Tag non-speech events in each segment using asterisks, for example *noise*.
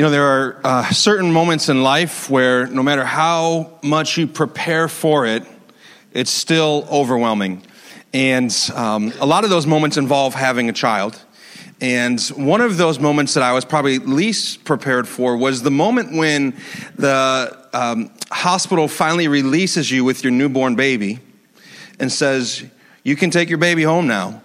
You know, there are uh, certain moments in life where no matter how much you prepare for it, it's still overwhelming. And um, a lot of those moments involve having a child. And one of those moments that I was probably least prepared for was the moment when the um, hospital finally releases you with your newborn baby and says, You can take your baby home now.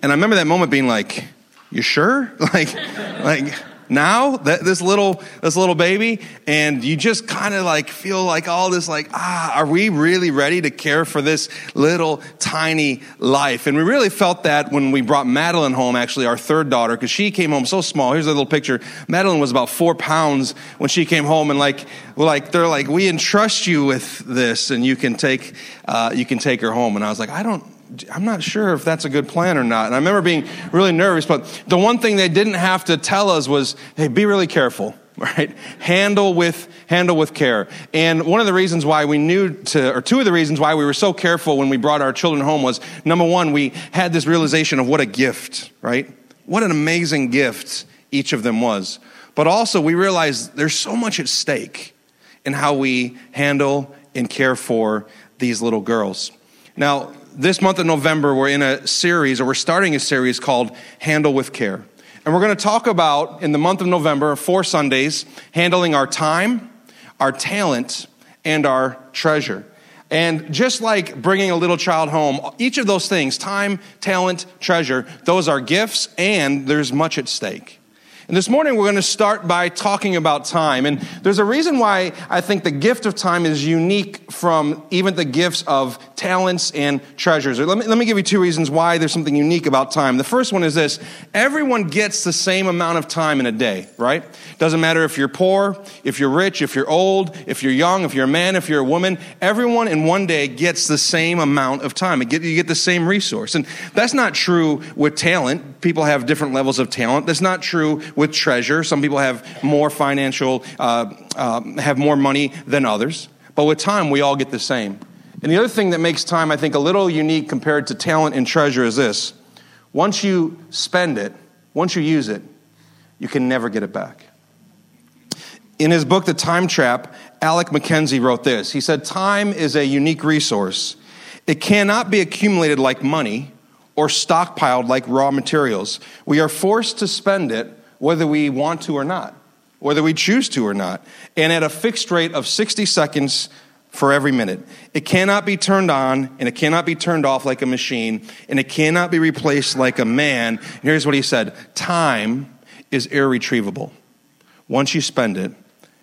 And I remember that moment being like, You sure? *laughs* Like, like, now that this little this little baby and you just kind of like feel like all this like ah are we really ready to care for this little tiny life? And we really felt that when we brought madeline home actually our third daughter because she came home so small. Here's a little picture. Madeline was about four pounds when she came home and like like they're like we entrust you with this and you can take uh, you can take her home. And i was like i don't I'm not sure if that's a good plan or not. And I remember being really nervous, but the one thing they didn't have to tell us was, hey, be really careful, *laughs* right? Handle with, handle with care. And one of the reasons why we knew to, or two of the reasons why we were so careful when we brought our children home was number one, we had this realization of what a gift, right? What an amazing gift each of them was. But also we realized there's so much at stake in how we handle and care for these little girls. Now, this month of November, we're in a series, or we're starting a series called Handle with Care. And we're going to talk about, in the month of November, four Sundays, handling our time, our talent, and our treasure. And just like bringing a little child home, each of those things time, talent, treasure those are gifts, and there's much at stake. And this morning we're going to start by talking about time. And there's a reason why I think the gift of time is unique from even the gifts of talents and treasures. Let me, let me give you two reasons why there's something unique about time. The first one is this everyone gets the same amount of time in a day, right? Doesn't matter if you're poor, if you're rich, if you're old, if you're young, if you're a man, if you're a woman. Everyone in one day gets the same amount of time. You get, you get the same resource. And that's not true with talent. People have different levels of talent. That's not true with treasure. Some people have more financial, uh, uh, have more money than others. But with time, we all get the same. And the other thing that makes time, I think, a little unique compared to talent and treasure is this once you spend it, once you use it, you can never get it back. In his book, The Time Trap, Alec Mackenzie wrote this. He said, Time is a unique resource. It cannot be accumulated like money or stockpiled like raw materials. We are forced to spend it whether we want to or not, whether we choose to or not, and at a fixed rate of 60 seconds for every minute. It cannot be turned on and it cannot be turned off like a machine and it cannot be replaced like a man. Here's what he said time is irretrievable. Once you spend it,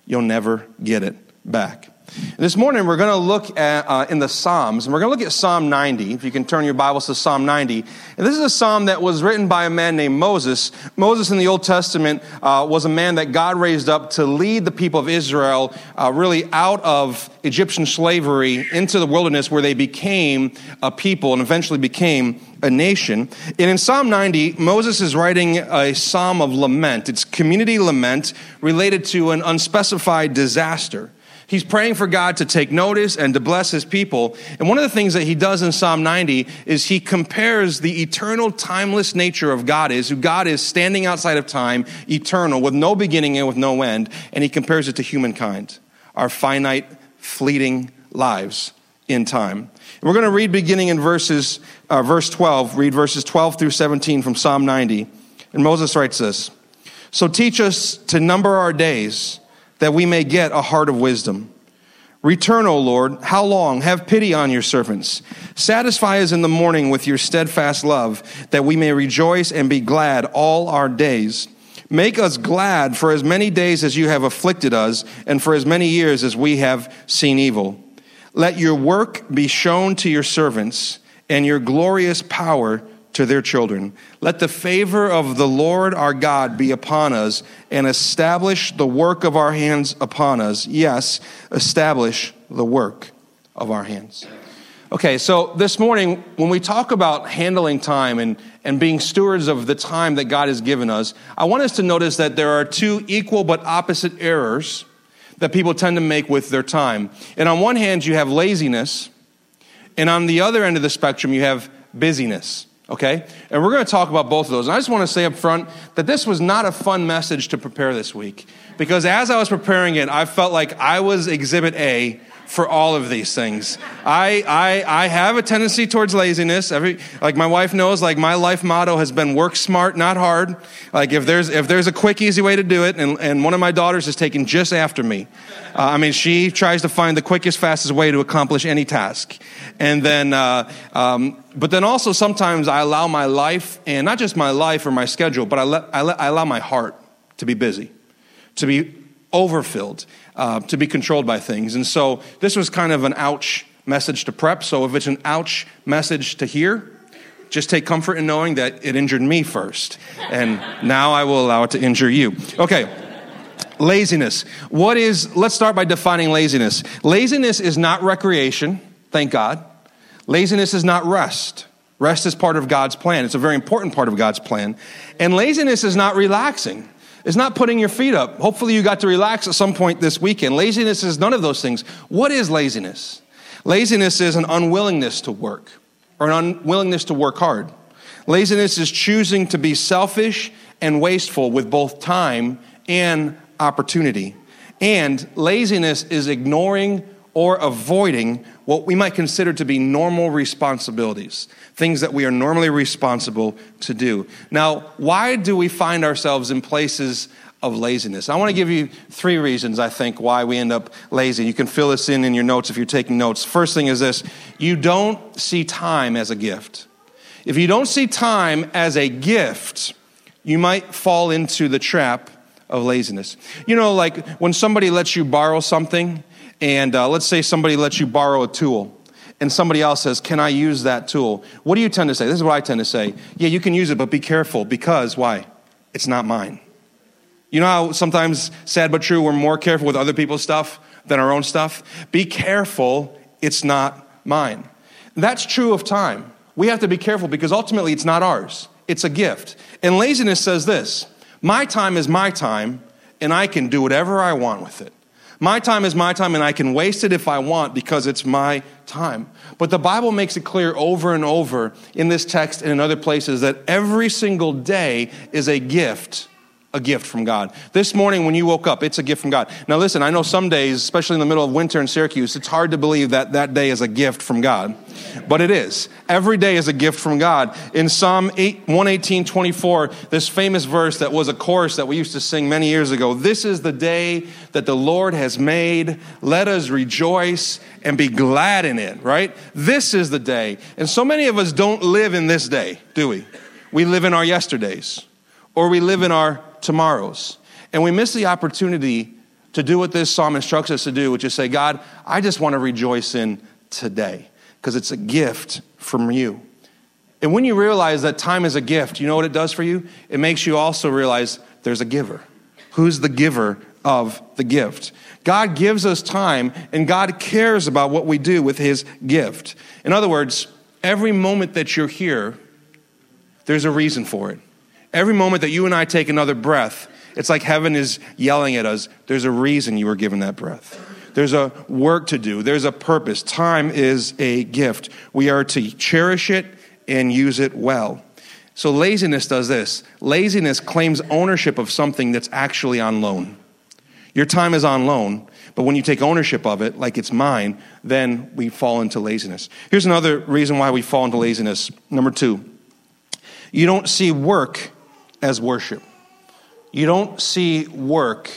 you'll never get it back. This morning, we're going to look at uh, in the Psalms, and we're going to look at Psalm 90. If you can turn your Bibles to Psalm 90. And this is a psalm that was written by a man named Moses. Moses in the Old Testament uh, was a man that God raised up to lead the people of Israel uh, really out of Egyptian slavery into the wilderness where they became a people and eventually became a nation. And in Psalm 90, Moses is writing a psalm of lament. It's community lament related to an unspecified disaster. He's praying for God to take notice and to bless his people. And one of the things that he does in Psalm 90 is he compares the eternal, timeless nature of God is, who God is standing outside of time, eternal, with no beginning and with no end, and he compares it to humankind, our finite, fleeting lives in time. We're going to read beginning in verses, uh, verse 12, read verses 12 through 17 from Psalm 90. And Moses writes this So teach us to number our days that we may get a heart of wisdom. Return, O Lord, how long? Have pity on your servants. Satisfy us in the morning with your steadfast love, that we may rejoice and be glad all our days. Make us glad for as many days as you have afflicted us, and for as many years as we have seen evil. Let your work be shown to your servants, and your glorious power to their children. Let the favor of the Lord our God be upon us and establish the work of our hands upon us. Yes, establish the work of our hands. Okay, so this morning, when we talk about handling time and, and being stewards of the time that God has given us, I want us to notice that there are two equal but opposite errors that people tend to make with their time. And on one hand, you have laziness, and on the other end of the spectrum, you have busyness. Okay? And we're going to talk about both of those. And I just want to say up front that this was not a fun message to prepare this week. Because as I was preparing it, I felt like I was exhibit A for all of these things. I, I, I have a tendency towards laziness. Every, like my wife knows, like my life motto has been work smart, not hard. Like if there's, if there's a quick, easy way to do it, and, and one of my daughters is taking just after me. Uh, I mean, she tries to find the quickest, fastest way to accomplish any task. And then, uh, um, but then also sometimes I allow my life, and not just my life or my schedule, but I, let, I, let, I allow my heart to be busy, to be overfilled uh, to be controlled by things. And so this was kind of an ouch message to prep. So if it's an ouch message to hear, just take comfort in knowing that it injured me first. And now I will allow it to injure you. Okay. Laziness. What is, let's start by defining laziness. Laziness is not recreation, thank God. Laziness is not rest. Rest is part of God's plan. It's a very important part of God's plan. And laziness is not relaxing. It's not putting your feet up. Hopefully, you got to relax at some point this weekend. Laziness is none of those things. What is laziness? Laziness is an unwillingness to work or an unwillingness to work hard. Laziness is choosing to be selfish and wasteful with both time and opportunity. And laziness is ignoring or avoiding what we might consider to be normal responsibilities, things that we are normally responsible to do. Now, why do we find ourselves in places of laziness? I want to give you three reasons, I think, why we end up lazy. You can fill this in in your notes if you're taking notes. First thing is this you don't see time as a gift. If you don't see time as a gift, you might fall into the trap of laziness. You know, like when somebody lets you borrow something, and uh, let's say somebody lets you borrow a tool and somebody else says, Can I use that tool? What do you tend to say? This is what I tend to say. Yeah, you can use it, but be careful because why? It's not mine. You know how sometimes, sad but true, we're more careful with other people's stuff than our own stuff? Be careful, it's not mine. That's true of time. We have to be careful because ultimately it's not ours, it's a gift. And laziness says this My time is my time, and I can do whatever I want with it. My time is my time, and I can waste it if I want because it's my time. But the Bible makes it clear over and over in this text and in other places that every single day is a gift a gift from God. This morning when you woke up, it's a gift from God. Now listen, I know some days, especially in the middle of winter in Syracuse, it's hard to believe that that day is a gift from God. But it is. Every day is a gift from God. In Psalm 8, 118, 24, this famous verse that was a chorus that we used to sing many years ago, this is the day that the Lord has made. Let us rejoice and be glad in it, right? This is the day. And so many of us don't live in this day, do we? We live in our yesterdays or we live in our tomorrows. And we miss the opportunity to do what this psalm instructs us to do, which is say, God, I just want to rejoice in today because it's a gift from you. And when you realize that time is a gift, you know what it does for you? It makes you also realize there's a giver. Who's the giver of the gift? God gives us time, and God cares about what we do with His gift. In other words, every moment that you're here, there's a reason for it. Every moment that you and I take another breath, it's like heaven is yelling at us there's a reason you were given that breath. There's a work to do, there's a purpose. Time is a gift. We are to cherish it and use it well. So, laziness does this laziness claims ownership of something that's actually on loan. Your time is on loan, but when you take ownership of it, like it's mine, then we fall into laziness. Here's another reason why we fall into laziness. Number two, you don't see work as worship. You don't see work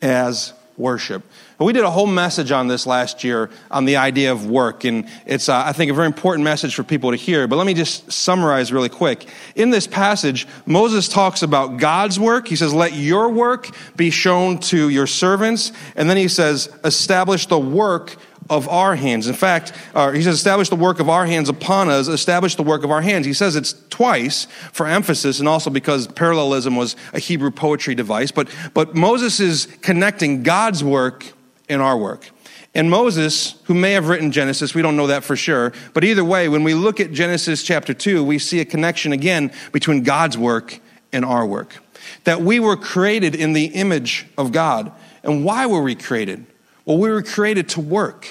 as worship. And We did a whole message on this last year on the idea of work, and it's, uh, I think, a very important message for people to hear. But let me just summarize really quick. In this passage, Moses talks about God's work. He says, Let your work be shown to your servants. And then he says, Establish the work of our hands. In fact, uh, he says, establish the work of our hands upon us, establish the work of our hands. He says it's twice for emphasis and also because parallelism was a Hebrew poetry device. But, but Moses is connecting God's work and our work. And Moses, who may have written Genesis, we don't know that for sure. But either way, when we look at Genesis chapter 2, we see a connection again between God's work and our work. That we were created in the image of God. And why were we created? Well, we were created to work.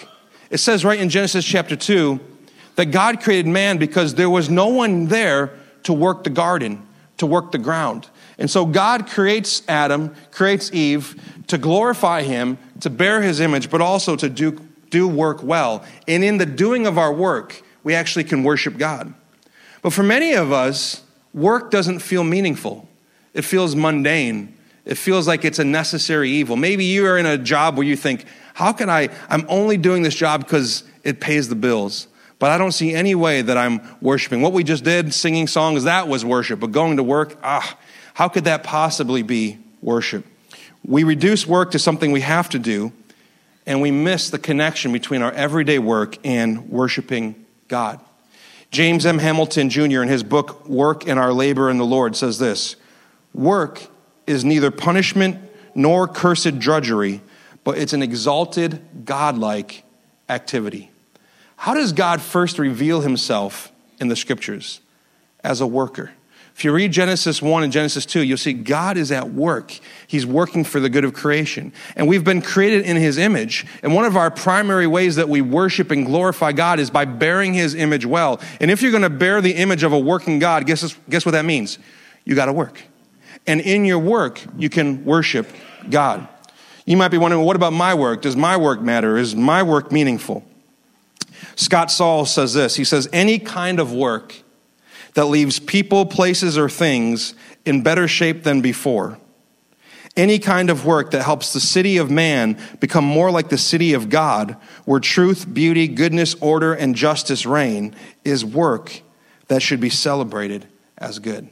It says right in Genesis chapter 2 that God created man because there was no one there to work the garden, to work the ground. And so God creates Adam, creates Eve to glorify him, to bear his image, but also to do, do work well. And in the doing of our work, we actually can worship God. But for many of us, work doesn't feel meaningful, it feels mundane. It feels like it's a necessary evil. Maybe you are in a job where you think, how can I? I'm only doing this job because it pays the bills. But I don't see any way that I'm worshiping. What we just did, singing songs, that was worship. But going to work, ah, how could that possibly be worship? We reduce work to something we have to do, and we miss the connection between our everyday work and worshiping God. James M. Hamilton Jr., in his book, Work and Our Labor in the Lord, says this Work is neither punishment nor cursed drudgery, but it's an exalted, godlike activity. How does God first reveal himself in the scriptures? As a worker. If you read Genesis 1 and Genesis 2, you'll see God is at work. He's working for the good of creation. And we've been created in His image. And one of our primary ways that we worship and glorify God is by bearing His image well. And if you're going to bear the image of a working God, guess, guess what that means? You got to work. And in your work, you can worship God. You might be wondering, well, what about my work? Does my work matter? Is my work meaningful? Scott Saul says this He says, any kind of work that leaves people, places, or things in better shape than before. Any kind of work that helps the city of man become more like the city of God, where truth, beauty, goodness, order, and justice reign, is work that should be celebrated as good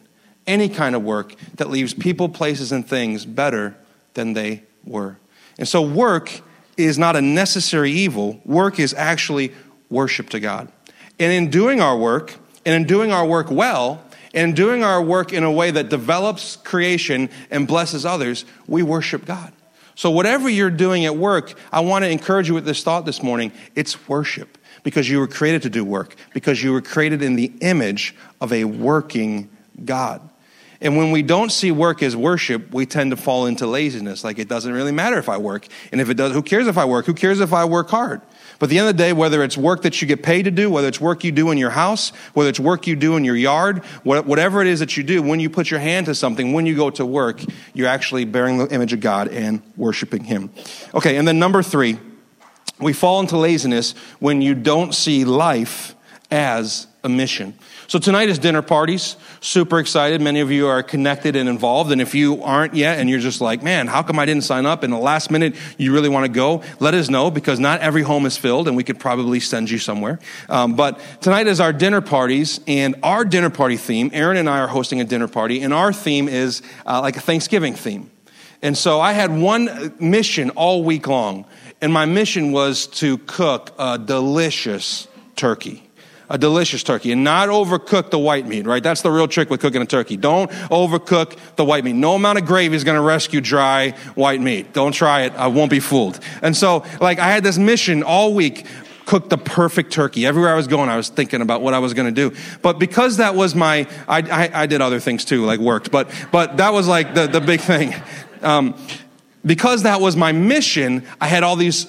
any kind of work that leaves people, places, and things better than they were. And so, work is not a necessary evil, work is actually worship to God. And in doing our work, and in doing our work well, and doing our work in a way that develops creation and blesses others, we worship God. So, whatever you're doing at work, I want to encourage you with this thought this morning it's worship because you were created to do work, because you were created in the image of a working God. And when we don't see work as worship, we tend to fall into laziness. Like it doesn't really matter if I work. And if it does, who cares if I work? Who cares if I work hard? But at the end of the day, whether it's work that you get paid to do, whether it's work you do in your house, whether it's work you do in your yard, whatever it is that you do, when you put your hand to something, when you go to work, you're actually bearing the image of God and worshiping Him. Okay, and then number three, we fall into laziness when you don't see life as a mission. So tonight is dinner parties. Super excited. Many of you are connected and involved. And if you aren't yet and you're just like, man, how come I didn't sign up? In the last minute, you really want to go, let us know because not every home is filled and we could probably send you somewhere. Um, but tonight is our dinner parties and our dinner party theme. Aaron and I are hosting a dinner party and our theme is uh, like a Thanksgiving theme. And so I had one mission all week long. And my mission was to cook a delicious turkey a delicious turkey and not overcook the white meat, right? That's the real trick with cooking a turkey. Don't overcook the white meat. No amount of gravy is going to rescue dry white meat. Don't try it. I won't be fooled. And so, like, I had this mission all week cook the perfect turkey. Everywhere I was going, I was thinking about what I was going to do. But because that was my, I, I, I, did other things too, like worked, but, but that was like the, the big thing. Um, because that was my mission, I had all these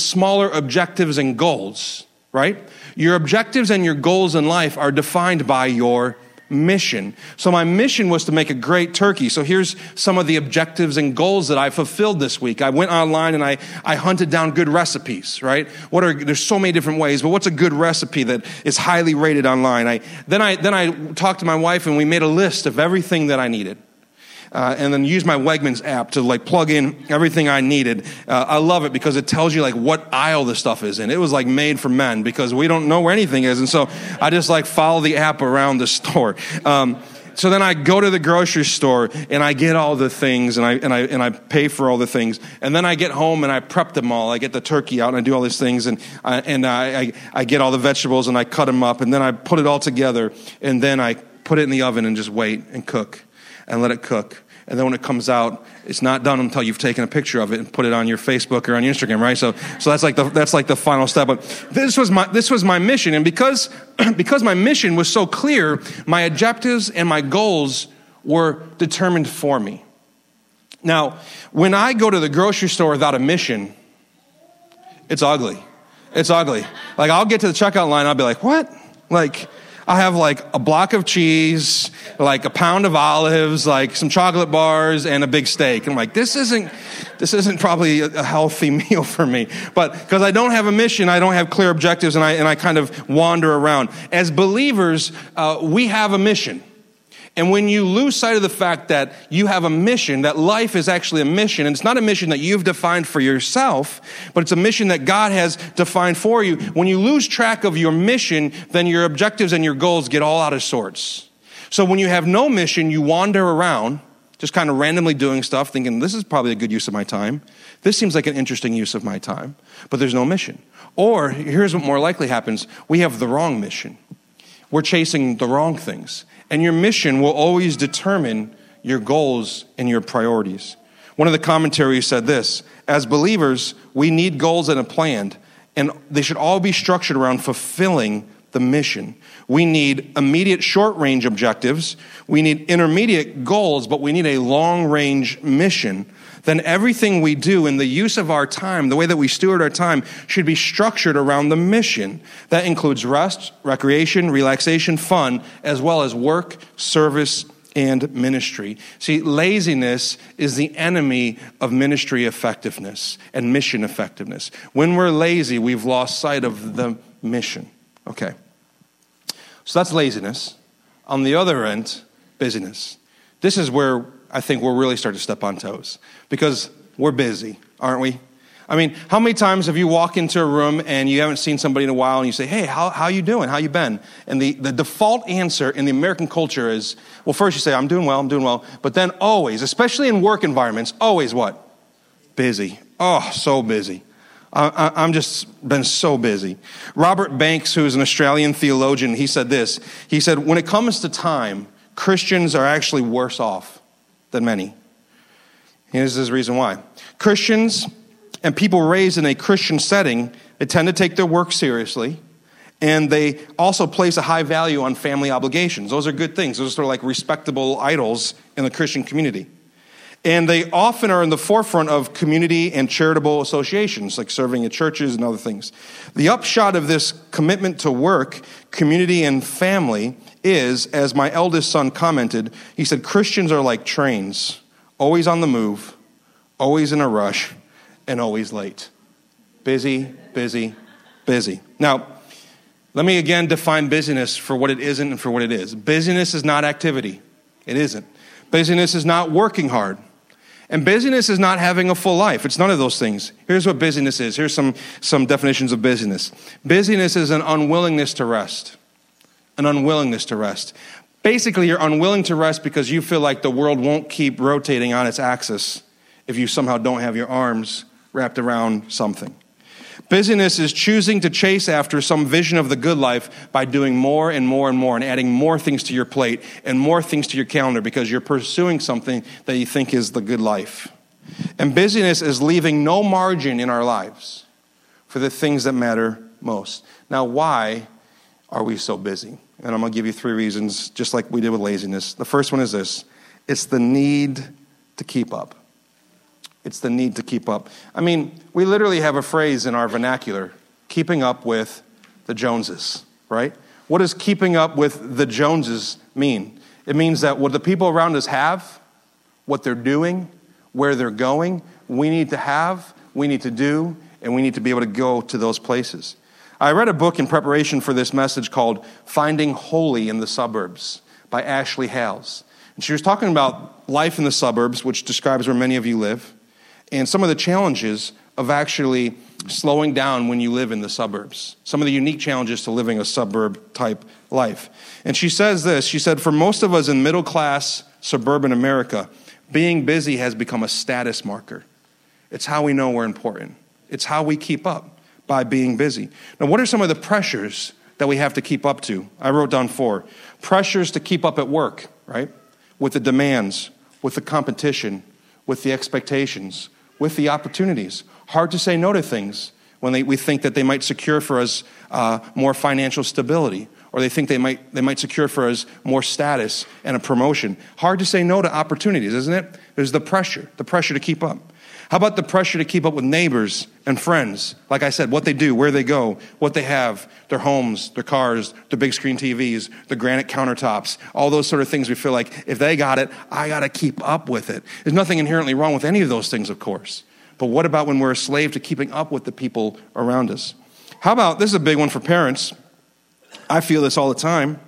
smaller objectives and goals, right? Your objectives and your goals in life are defined by your mission. So my mission was to make a great turkey. So here's some of the objectives and goals that I fulfilled this week. I went online and I, I hunted down good recipes, right? What are, there's so many different ways, but what's a good recipe that is highly rated online? I, then I, then I talked to my wife and we made a list of everything that I needed uh, and then use my Wegmans app to like plug in everything I needed. Uh, I love it because it tells you like what aisle the stuff is in. It was like made for men because we don't know where anything is, and so I just like follow the app around the store. Um, so then I go to the grocery store and I get all the things and I, and, I, and I pay for all the things. And then I get home and I prep them all. I get the turkey out and I do all these things and, I, and I, I, I get all the vegetables and I cut them up and then I put it all together and then I put it in the oven and just wait and cook and let it cook. And then when it comes out, it's not done until you've taken a picture of it and put it on your Facebook or on your Instagram, right? So, so that's like the, that's like the final step. But this was my, this was my mission. And because, *clears throat* because my mission was so clear, my objectives and my goals were determined for me. Now, when I go to the grocery store without a mission, it's ugly. It's ugly. Like I'll get to the checkout line, I'll be like, what? Like, I have like a block of cheese, like a pound of olives, like some chocolate bars, and a big steak. I'm like, this isn't, this isn't probably a healthy *laughs* meal for me. But because I don't have a mission, I don't have clear objectives, and I, and I kind of wander around. As believers, uh, we have a mission. And when you lose sight of the fact that you have a mission, that life is actually a mission, and it's not a mission that you've defined for yourself, but it's a mission that God has defined for you. When you lose track of your mission, then your objectives and your goals get all out of sorts. So when you have no mission, you wander around, just kind of randomly doing stuff, thinking, this is probably a good use of my time. This seems like an interesting use of my time, but there's no mission. Or here's what more likely happens we have the wrong mission. We're chasing the wrong things. And your mission will always determine your goals and your priorities. One of the commentaries said this As believers, we need goals and a plan, and they should all be structured around fulfilling the mission. We need immediate short range objectives, we need intermediate goals, but we need a long range mission then everything we do in the use of our time, the way that we steward our time, should be structured around the mission. That includes rest, recreation, relaxation, fun, as well as work, service, and ministry. See, laziness is the enemy of ministry effectiveness and mission effectiveness. When we're lazy, we've lost sight of the mission. Okay. So that's laziness. On the other end, busyness. This is where I think we'll really start to step on toes because we're busy, aren't we? I mean, how many times have you walked into a room and you haven't seen somebody in a while and you say, hey, how, how you doing? How you been? And the, the default answer in the American culture is, well, first you say, I'm doing well, I'm doing well. But then always, especially in work environments, always what? Busy. Oh, so busy. I, I'm just been so busy. Robert Banks, who is an Australian theologian, he said this. He said, when it comes to time, Christians are actually worse off than many. Here's the reason why. Christians and people raised in a Christian setting, they tend to take their work seriously, and they also place a high value on family obligations. Those are good things. Those are sort of like respectable idols in the Christian community. And they often are in the forefront of community and charitable associations, like serving at churches and other things. The upshot of this commitment to work, community, and family is, as my eldest son commented, he said, Christians are like trains, always on the move, always in a rush, and always late. Busy, busy, busy. Now, let me again define busyness for what it isn't and for what it is. Busyness is not activity, it isn't. Busyness is not working hard. And busyness is not having a full life. It's none of those things. Here's what busyness is. Here's some, some definitions of busyness. Busyness is an unwillingness to rest. An unwillingness to rest. Basically, you're unwilling to rest because you feel like the world won't keep rotating on its axis if you somehow don't have your arms wrapped around something. Busyness is choosing to chase after some vision of the good life by doing more and more and more and adding more things to your plate and more things to your calendar because you're pursuing something that you think is the good life. And busyness is leaving no margin in our lives for the things that matter most. Now, why are we so busy? And I'm going to give you three reasons, just like we did with laziness. The first one is this it's the need to keep up. It's the need to keep up. I mean, we literally have a phrase in our vernacular keeping up with the Joneses, right? What does keeping up with the Joneses mean? It means that what the people around us have, what they're doing, where they're going, we need to have, we need to do, and we need to be able to go to those places. I read a book in preparation for this message called Finding Holy in the Suburbs by Ashley Hales. And she was talking about life in the suburbs, which describes where many of you live and some of the challenges of actually slowing down when you live in the suburbs. Some of the unique challenges to living a suburb type life. And she says this She said, For most of us in middle class suburban America, being busy has become a status marker. It's how we know we're important, it's how we keep up by being busy. Now, what are some of the pressures that we have to keep up to? I wrote down four pressures to keep up at work, right? With the demands, with the competition, with the expectations with the opportunities. Hard to say no to things when they, we think that they might secure for us uh, more financial stability or they think they might, they might secure for us more status and a promotion. Hard to say no to opportunities, isn't it? There's the pressure, the pressure to keep up. How about the pressure to keep up with neighbors and friends? Like I said, what they do, where they go, what they have, their homes, their cars, their big screen TVs, the granite countertops, all those sort of things. We feel like if they got it, I got to keep up with it. There's nothing inherently wrong with any of those things, of course. But what about when we're a slave to keeping up with the people around us? How about this is a big one for parents? I feel this all the time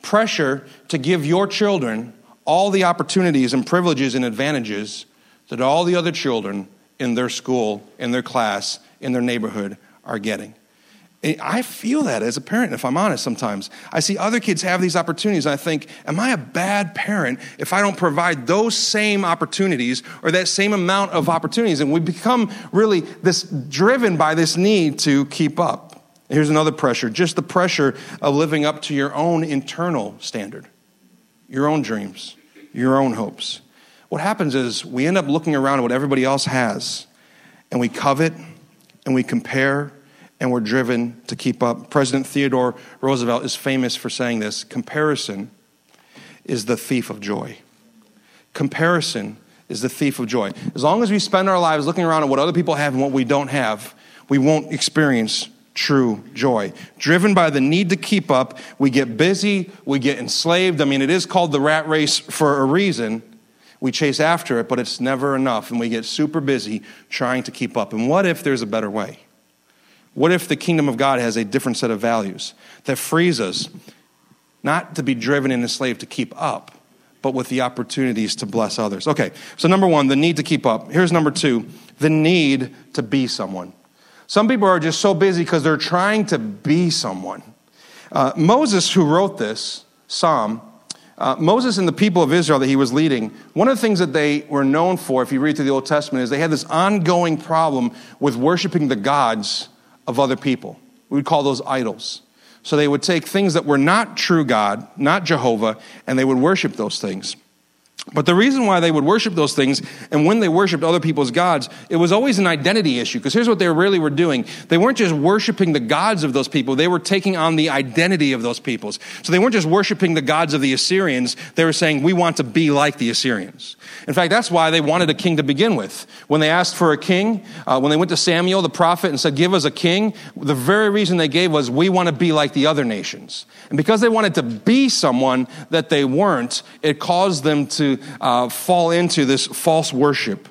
pressure to give your children all the opportunities and privileges and advantages that all the other children in their school, in their class, in their neighborhood are getting. I feel that as a parent, if I'm honest, sometimes. I see other kids have these opportunities, and I think, am I a bad parent if I don't provide those same opportunities or that same amount of opportunities? And we become really this driven by this need to keep up. Here's another pressure just the pressure of living up to your own internal standard, your own dreams, your own hopes what happens is we end up looking around at what everybody else has, and we covet and we compare and we're driven to keep up. President Theodore Roosevelt is famous for saying this comparison is the thief of joy. Comparison is the thief of joy. As long as we spend our lives looking around at what other people have and what we don't have, we won't experience true joy. Driven by the need to keep up, we get busy, we get enslaved. I mean, it is called the rat race for a reason we chase after it, but it's never enough, and we get super busy trying to keep up. And what if there's a better way? What if the kingdom of God has a different set of values that frees us not to be driven and enslaved to keep up, but with the opportunities to bless others? Okay, so number one, the need to keep up. Here's number two, the need to be someone. Some people are just so busy because they're trying to be someone. Uh, Moses, who wrote this psalm, uh, Moses and the people of Israel that he was leading, one of the things that they were known for, if you read through the Old Testament, is they had this ongoing problem with worshiping the gods of other people. We would call those idols. So they would take things that were not true God, not Jehovah, and they would worship those things. But the reason why they would worship those things, and when they worshiped other people's gods, it was always an identity issue. Because here's what they really were doing they weren't just worshiping the gods of those people, they were taking on the identity of those peoples. So they weren't just worshiping the gods of the Assyrians, they were saying, We want to be like the Assyrians. In fact, that's why they wanted a king to begin with. When they asked for a king, uh, when they went to Samuel, the prophet, and said, Give us a king, the very reason they gave was, We want to be like the other nations. And because they wanted to be someone that they weren't, it caused them to uh, fall into this false worship,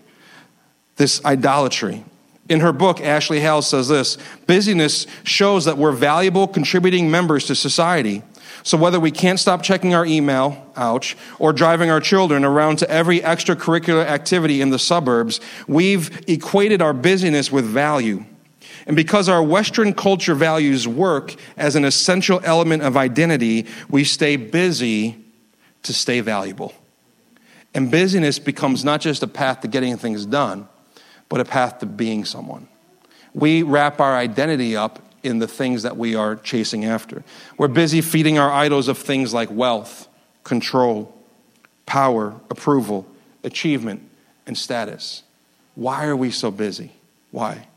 this idolatry. In her book, Ashley Hale says this busyness shows that we're valuable, contributing members to society. So, whether we can't stop checking our email, ouch, or driving our children around to every extracurricular activity in the suburbs, we've equated our busyness with value. And because our Western culture values work as an essential element of identity, we stay busy to stay valuable. And busyness becomes not just a path to getting things done, but a path to being someone. We wrap our identity up in the things that we are chasing after. We're busy feeding our idols of things like wealth, control, power, approval, achievement, and status. Why are we so busy? Why?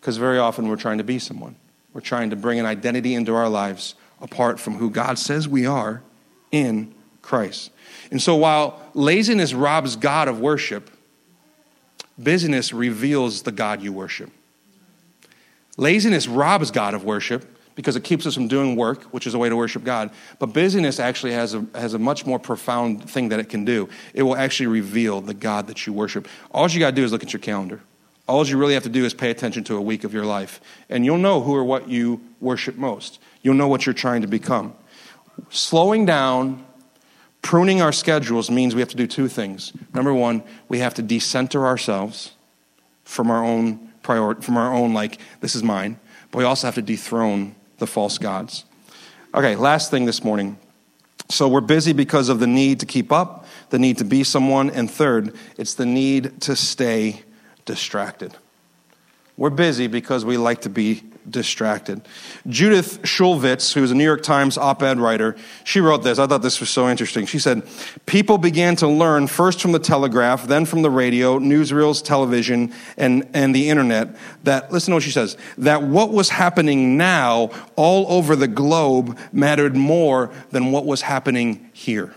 Because very often we're trying to be someone. We're trying to bring an identity into our lives apart from who God says we are in Christ. And so while laziness robs God of worship, busyness reveals the God you worship. Laziness robs God of worship because it keeps us from doing work, which is a way to worship God. But busyness actually has a, has a much more profound thing that it can do. It will actually reveal the God that you worship. All you got to do is look at your calendar. All you really have to do is pay attention to a week of your life, and you'll know who or what you worship most. You'll know what you're trying to become. Slowing down Pruning our schedules means we have to do two things. Number one, we have to decenter ourselves from our own priority, from our own, like, this is mine. But we also have to dethrone the false gods. Okay, last thing this morning. So we're busy because of the need to keep up, the need to be someone, and third, it's the need to stay distracted. We're busy because we like to be distracted. Judith Shulevitz, who's a New York Times op ed writer, she wrote this. I thought this was so interesting. She said, People began to learn first from the telegraph, then from the radio, newsreels, television, and, and the internet that, listen to what she says, that what was happening now all over the globe mattered more than what was happening here.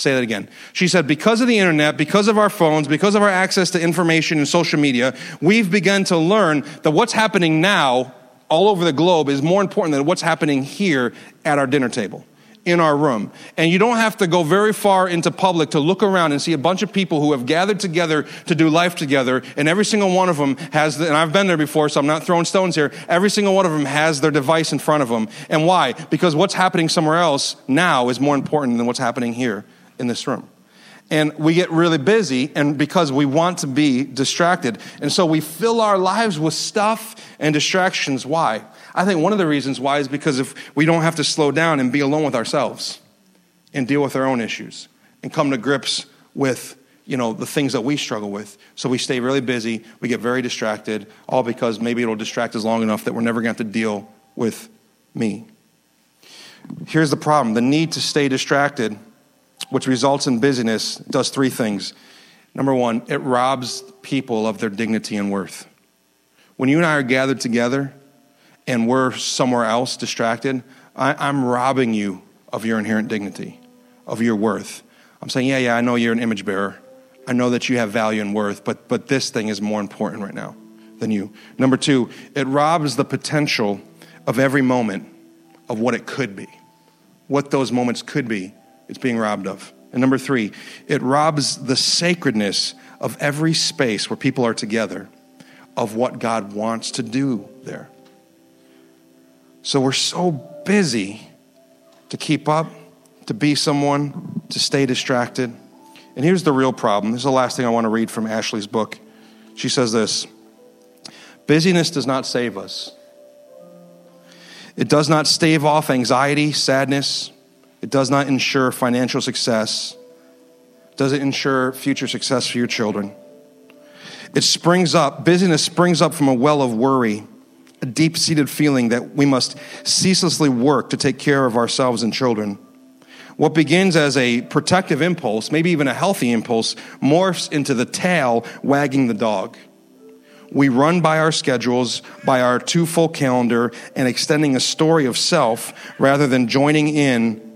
Say that again. She said, because of the internet, because of our phones, because of our access to information and social media, we've begun to learn that what's happening now all over the globe is more important than what's happening here at our dinner table in our room. And you don't have to go very far into public to look around and see a bunch of people who have gathered together to do life together. And every single one of them has, the, and I've been there before, so I'm not throwing stones here. Every single one of them has their device in front of them. And why? Because what's happening somewhere else now is more important than what's happening here in this room. And we get really busy, and because we want to be distracted. And so we fill our lives with stuff and distractions. Why? I think one of the reasons why is because if we don't have to slow down and be alone with ourselves and deal with our own issues and come to grips with you know the things that we struggle with so we stay really busy we get very distracted all because maybe it'll distract us long enough that we're never going to have to deal with me here's the problem the need to stay distracted which results in busyness does three things number one it robs people of their dignity and worth when you and i are gathered together and we're somewhere else distracted, I, am robbing you of your inherent dignity, of your worth. I'm saying, yeah, yeah, I know you're an image bearer. I know that you have value and worth, but, but this thing is more important right now than you. Number two, it robs the potential of every moment of what it could be. What those moments could be, it's being robbed of. And number three, it robs the sacredness of every space where people are together of what God wants to do there. So we're so busy to keep up, to be someone, to stay distracted. And here's the real problem. This is the last thing I want to read from Ashley's book. She says this Busyness does not save us, it does not stave off anxiety, sadness, it does not ensure financial success. Does it ensure future success for your children? It springs up, busyness springs up from a well of worry a deep seated feeling that we must ceaselessly work to take care of ourselves and children. What begins as a protective impulse, maybe even a healthy impulse, morphs into the tail wagging the dog. We run by our schedules, by our two full calendar, and extending a story of self rather than joining in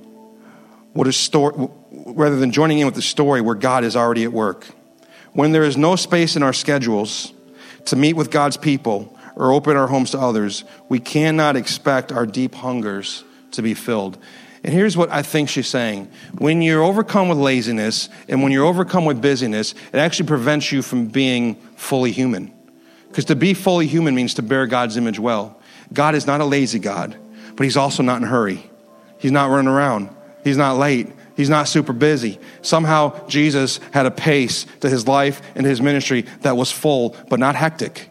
story, rather than joining in with the story where God is already at work. When there is no space in our schedules to meet with God's people, or open our homes to others, we cannot expect our deep hungers to be filled. And here's what I think she's saying. When you're overcome with laziness and when you're overcome with busyness, it actually prevents you from being fully human. Because to be fully human means to bear God's image well. God is not a lazy God, but He's also not in a hurry. He's not running around. He's not late. He's not super busy. Somehow, Jesus had a pace to his life and his ministry that was full, but not hectic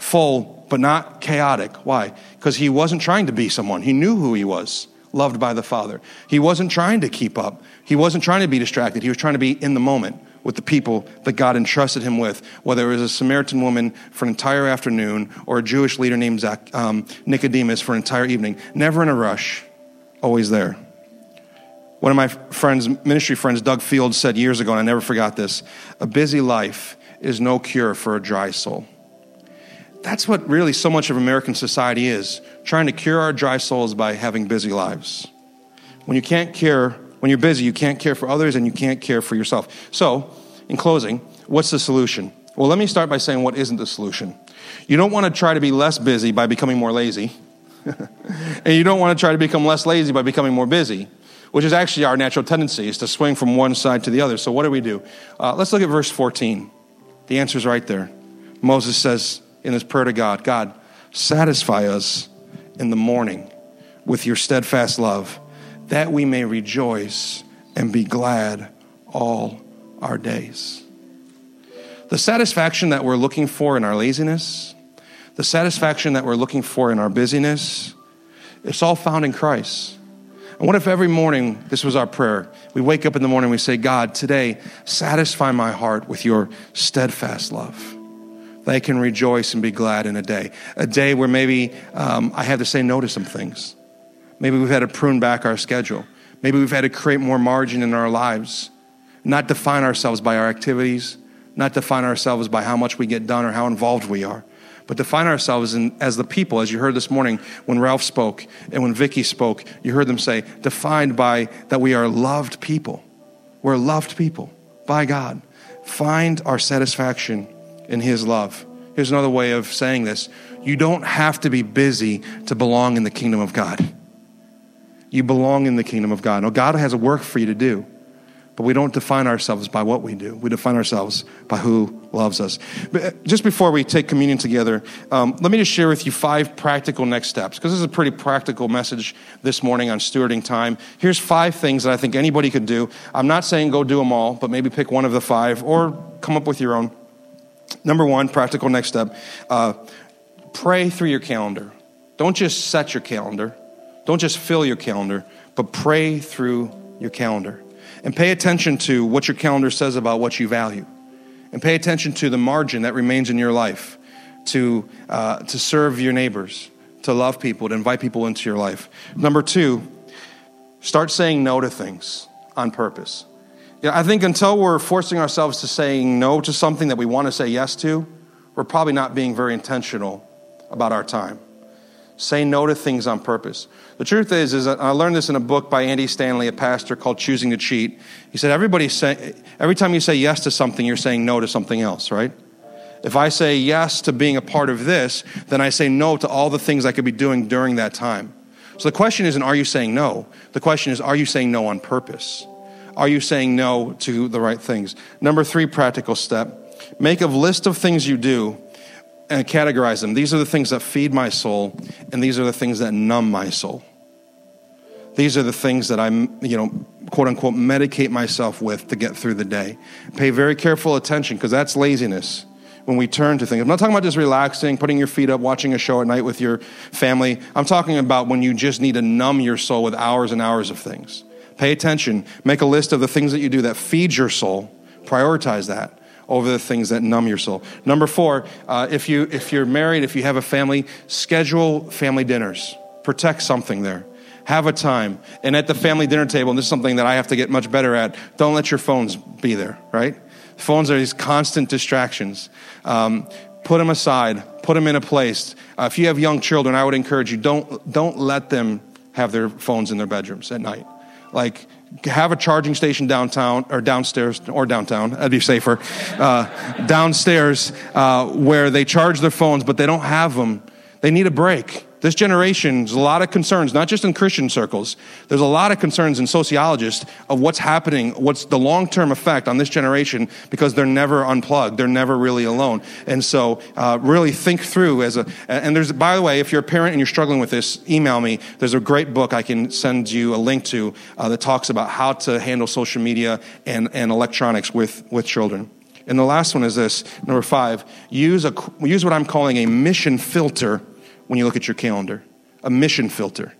full, but not chaotic. Why? Because he wasn't trying to be someone. He knew who he was, loved by the Father. He wasn't trying to keep up. He wasn't trying to be distracted. He was trying to be in the moment with the people that God entrusted him with, whether it was a Samaritan woman for an entire afternoon or a Jewish leader named Zach, um, Nicodemus for an entire evening. Never in a rush, always there. One of my friends, ministry friends, Doug Field, said years ago, and I never forgot this a busy life is no cure for a dry soul. That's what really so much of American society is trying to cure our dry souls by having busy lives. When you can't care, when you're busy, you can't care for others and you can't care for yourself. So, in closing, what's the solution? Well, let me start by saying what isn't the solution. You don't want to try to be less busy by becoming more lazy. *laughs* and you don't want to try to become less lazy by becoming more busy, which is actually our natural tendency, is to swing from one side to the other. So, what do we do? Uh, let's look at verse 14. The answer is right there. Moses says, in his prayer to God God, satisfy us in the morning with your steadfast love, that we may rejoice and be glad all our days. The satisfaction that we're looking for in our laziness, the satisfaction that we're looking for in our busyness, it's all found in Christ. And what if every morning this was our prayer? We wake up in the morning, we say, God, today, satisfy my heart with your steadfast love they can rejoice and be glad in a day. A day where maybe um, I had to say no to some things. Maybe we've had to prune back our schedule. Maybe we've had to create more margin in our lives. Not define ourselves by our activities, not define ourselves by how much we get done or how involved we are, but define ourselves in, as the people, as you heard this morning when Ralph spoke and when Vicky spoke, you heard them say, defined by that we are loved people We're loved people by God. Find our satisfaction in His love. Here's another way of saying this you don't have to be busy to belong in the kingdom of God. You belong in the kingdom of God. Now, God has a work for you to do. But we don't define ourselves by what we do. We define ourselves by who loves us. But uh, just before we take communion together, um, let me just share with you five practical next steps, because this is a pretty practical message this morning on stewarding time. Here's five things that I think anybody could do. I'm not saying go do them all, but maybe pick one of the five or come up with your own. Number one, practical next step uh, pray through your calendar. Don't just set your calendar, don't just fill your calendar, but pray through your calendar. And pay attention to what your calendar says about what you value. And pay attention to the margin that remains in your life to, uh, to serve your neighbors, to love people, to invite people into your life. Number two, start saying no to things on purpose. You know, I think until we're forcing ourselves to saying no to something that we want to say yes to, we're probably not being very intentional about our time. Say no to things on purpose. The truth is, is I learned this in a book by Andy Stanley, a pastor called Choosing to Cheat. He said, Everybody say, every time you say yes to something, you're saying no to something else, right? If I say yes to being a part of this, then I say no to all the things I could be doing during that time. So the question isn't, are you saying no? The question is, are you saying no on purpose? Are you saying no to the right things? Number three practical step make a list of things you do and categorize them. These are the things that feed my soul, and these are the things that numb my soul. These are the things that I'm, you know, quote unquote, medicate myself with to get through the day. Pay very careful attention because that's laziness when we turn to things. I'm not talking about just relaxing, putting your feet up, watching a show at night with your family. I'm talking about when you just need to numb your soul with hours and hours of things. Pay attention. Make a list of the things that you do that feed your soul. Prioritize that over the things that numb your soul. Number four, uh, if, you, if you're married, if you have a family, schedule family dinners. Protect something there. Have a time. And at the family dinner table, and this is something that I have to get much better at, don't let your phones be there, right? Phones are these constant distractions. Um, put them aside, put them in a place. Uh, if you have young children, I would encourage you don't, don't let them have their phones in their bedrooms at night. Like, have a charging station downtown or downstairs or downtown that'd be safer uh, downstairs uh, where they charge their phones but they don't have them they need a break this generation, there's a lot of concerns, not just in Christian circles. There's a lot of concerns in sociologists of what's happening, what's the long term effect on this generation because they're never unplugged. They're never really alone. And so, uh, really think through as a, and there's, by the way, if you're a parent and you're struggling with this, email me. There's a great book I can send you a link to uh, that talks about how to handle social media and, and electronics with, with children. And the last one is this number five use, a, use what I'm calling a mission filter when you look at your calendar a mission filter.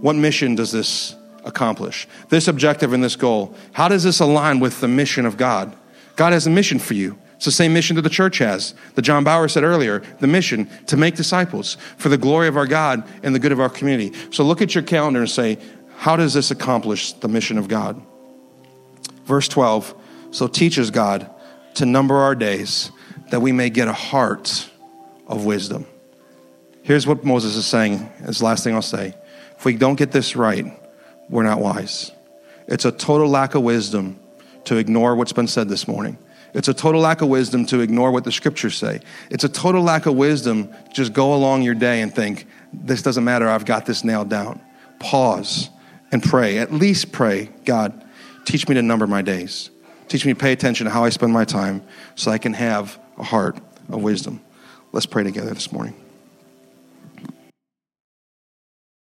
What mission does this accomplish? This objective and this goal. How does this align with the mission of God? God has a mission for you. It's the same mission that the church has. That John Bauer said earlier the mission to make disciples for the glory of our God and the good of our community. So look at your calendar and say, how does this accomplish the mission of God? Verse 12 So teaches God to number our days that we may get a heart of wisdom. Here's what Moses is saying. It's the last thing I'll say. If we don't get this right, we're not wise. It's a total lack of wisdom to ignore what's been said this morning. It's a total lack of wisdom to ignore what the scriptures say. It's a total lack of wisdom just go along your day and think, this doesn't matter, I've got this nailed down. Pause and pray. At least pray, God, teach me to number my days. Teach me to pay attention to how I spend my time so I can have a heart of wisdom. Let's pray together this morning.